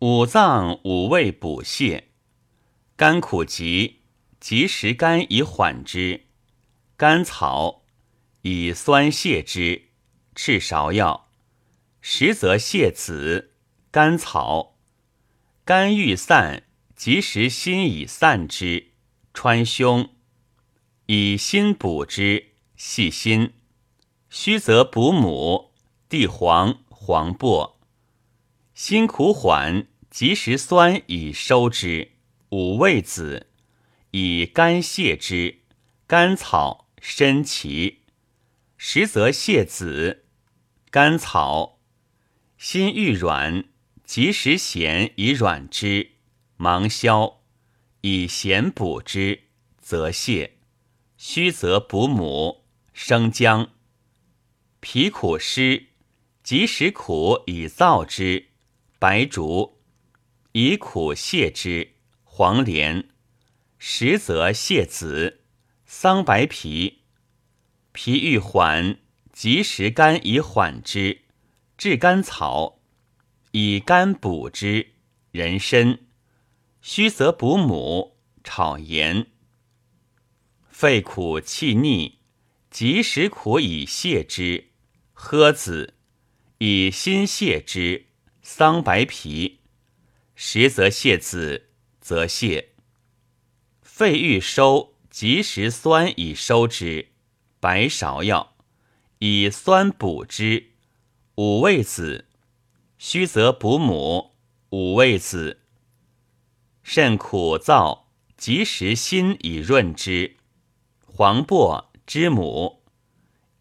五脏五味补泻，甘苦急，及时甘以缓之；甘草以酸泻之。赤芍药，实则泻子。甘草，肝欲散，及时心以散之。川芎，以心补之。细心，虚则补母。地黄、黄柏。心苦缓，及时酸以收之。五味子，以甘泻之。甘草、参芪，实则泻子。甘草，心欲软，及时咸以软之。芒硝，以咸补之，则泻。虚则补母。生姜，脾苦湿，及时苦以燥之。白术，以苦泻之，黄连，实则泻子，桑白皮，脾欲缓，及时甘以缓之，炙甘草，以甘补之，人参，虚则补母，炒盐，肺苦气逆，及时苦以泻之，诃子，以心泻之。桑白皮，实则泻子，则泻。肺欲收，及时酸以收之。白芍药，以酸补之。五味子，虚则补母。五味子，肾苦燥，及时辛以润之。黄柏、知母，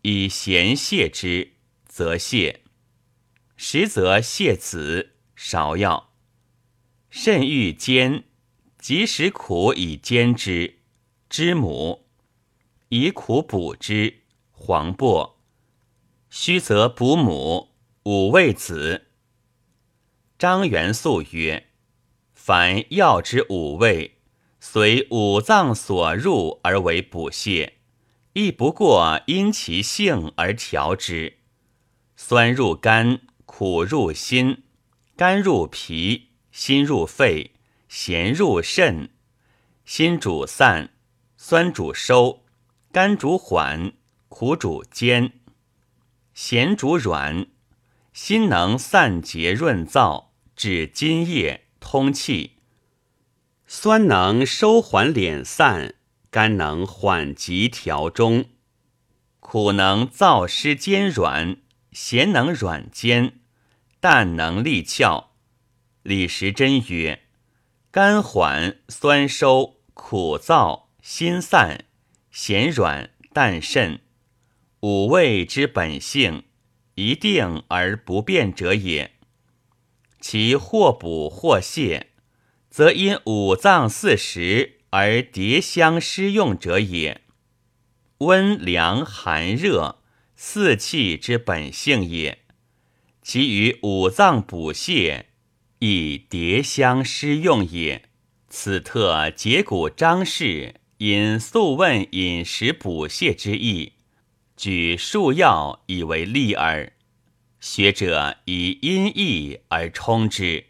以咸泻之，则泻。实则泻子，芍药，肾欲坚，及时苦以坚之。知母，以苦补之。黄柏，虚则补母。五味子。张元素曰：凡药之五味，随五脏所入而为补泻，亦不过因其性而调之。酸入肝。苦入心，甘入脾，辛入肺，咸入肾。辛主散，酸主收，甘主缓，苦主坚，咸主软。辛能散结润燥，止津液，通气；酸能收缓敛散，甘能缓急调中。苦能燥湿坚软，咸能软坚。但能利窍。李时珍曰：“甘缓酸收，苦燥辛散，咸软淡渗，五味之本性，一定而不变者也。其或补或泻，则因五脏四时而迭相施用者也。温凉寒热，四气之本性也。”其余五脏补泻，亦迭相施用也。此特解古张氏因素问饮食补泻之意，举数药以为例耳。学者以因义而充之。